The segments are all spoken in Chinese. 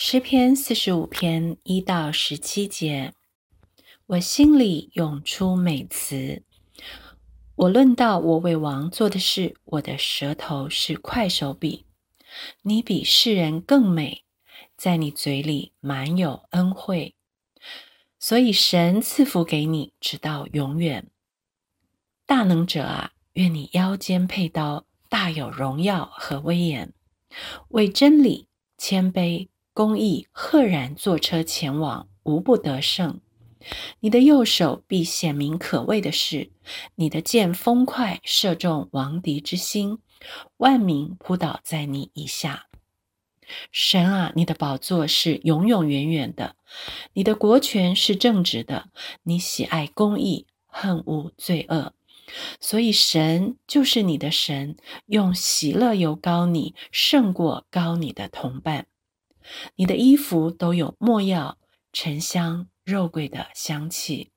诗篇四十五篇一到十七节，我心里涌出美词。我论到我为王做的事，我的舌头是快手笔。你比世人更美，在你嘴里满有恩惠，所以神赐福给你，直到永远。大能者啊，愿你腰间佩刀，大有荣耀和威严，为真理谦卑。公义赫然坐车前往，无不得胜。你的右手必显明可畏的事，你的剑锋快，射中王敌之心，万民扑倒在你以下。神啊，你的宝座是永永远远的，你的国权是正直的，你喜爱公义，恨恶罪恶，所以神就是你的神，用喜乐油膏你，胜过高你的同伴。你的衣服都有墨药、沉香、肉桂的香气，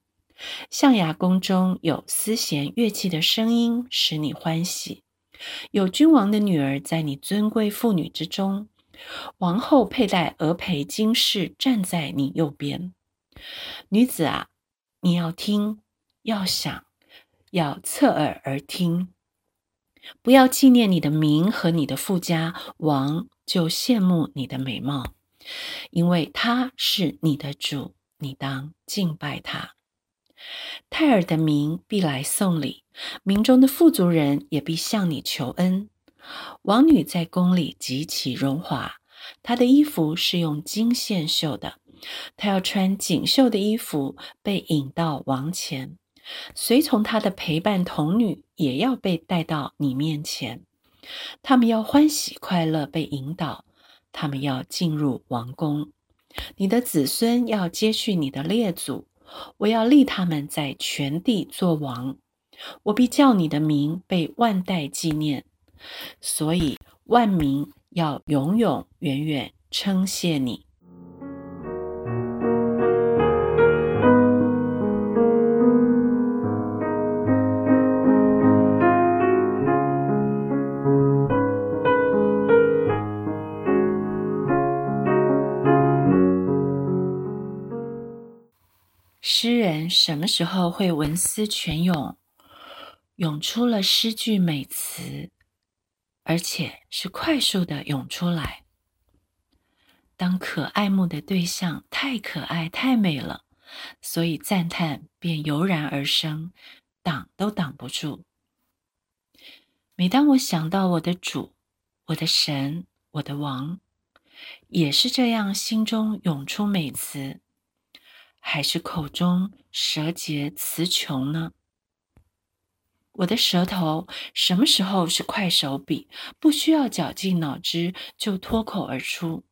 象牙宫中有丝弦乐器的声音，使你欢喜。有君王的女儿在你尊贵妇女之中，王后佩戴鹅培金饰，站在你右边。女子啊，你要听，要想，要侧耳而听，不要纪念你的名和你的富家王。就羡慕你的美貌，因为他是你的主，你当敬拜他。泰尔的民必来送礼，民中的富足人也必向你求恩。王女在宫里极其荣华，她的衣服是用金线绣的，她要穿锦绣的衣服，被引到王前。随从她的陪伴童女也要被带到你面前。他们要欢喜快乐，被引导；他们要进入王宫。你的子孙要接续你的列祖，我要立他们在全地作王。我必叫你的名被万代纪念，所以万民要永永远远称谢你。诗人什么时候会文思泉涌，涌出了诗句美词，而且是快速的涌出来？当可爱慕的对象太可爱、太美了，所以赞叹便油然而生，挡都挡不住。每当我想到我的主、我的神、我的王，也是这样，心中涌出美词。还是口中舌结词穷呢？我的舌头什么时候是快手笔，不需要绞尽脑汁就脱口而出？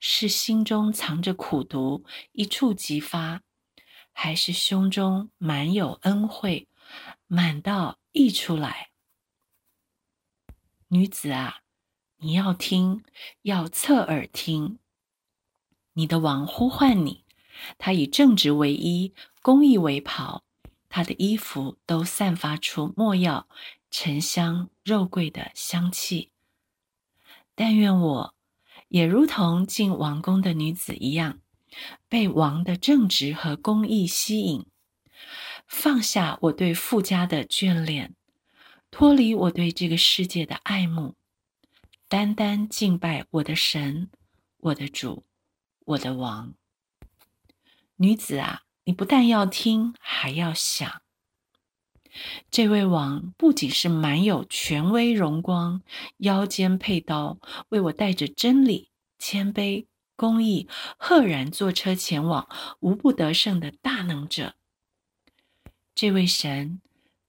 是心中藏着苦毒，一触即发，还是胸中满有恩惠，满到溢出来？女子啊，你要听，要侧耳听，你的王呼唤你。他以正直为衣，公义为袍，他的衣服都散发出墨药、沉香、肉桂的香气。但愿我也如同进王宫的女子一样，被王的正直和公义吸引，放下我对富家的眷恋，脱离我对这个世界的爱慕，单单敬拜我的神、我的主、我的王。女子啊，你不但要听，还要想。这位王不仅是满有权威荣光，腰间佩刀，为我带着真理、谦卑、公义，赫然坐车前往，无不得胜的大能者。这位神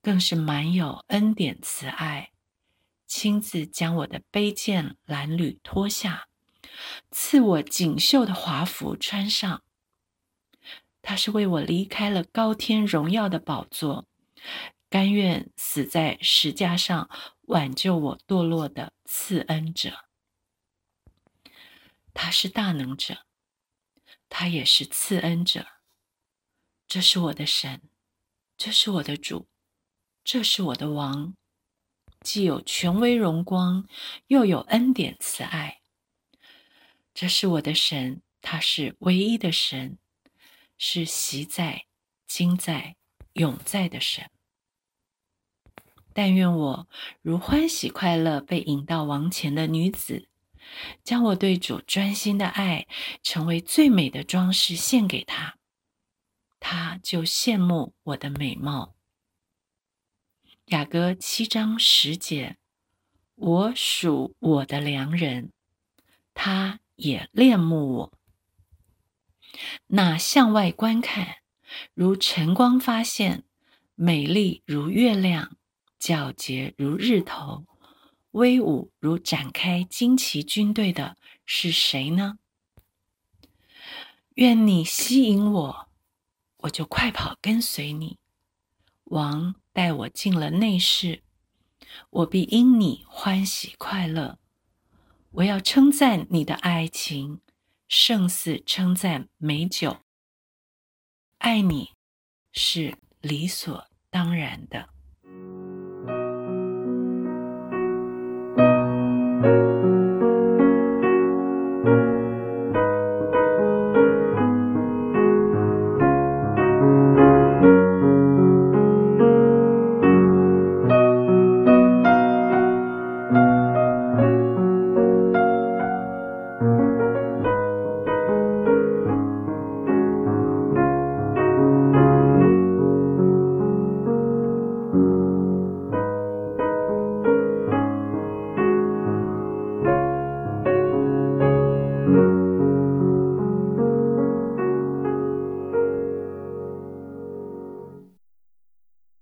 更是满有恩典慈爱，亲自将我的卑贱褴褛脱下，赐我锦绣的华服穿上。他是为我离开了高天荣耀的宝座，甘愿死在石架上挽救我堕落的赐恩者。他是大能者，他也是赐恩者。这是我的神，这是我的主，这是我的王，既有权威荣光，又有恩典慈爱。这是我的神，他是唯一的神，是习在、今在、永在的神。但愿我如欢喜快乐被引到王前的女子，将我对主专心的爱，成为最美的装饰献给他，他就羡慕我的美貌。雅歌七章十节，我属我的良人，他也恋慕我。那向外观看，如晨光发现，美丽如月亮。皎洁如日头，威武如展开旌旗军队的是谁呢？愿你吸引我，我就快跑跟随你。王带我进了内室，我必因你欢喜快乐。我要称赞你的爱情，胜似称赞美酒。爱你是理所当然的。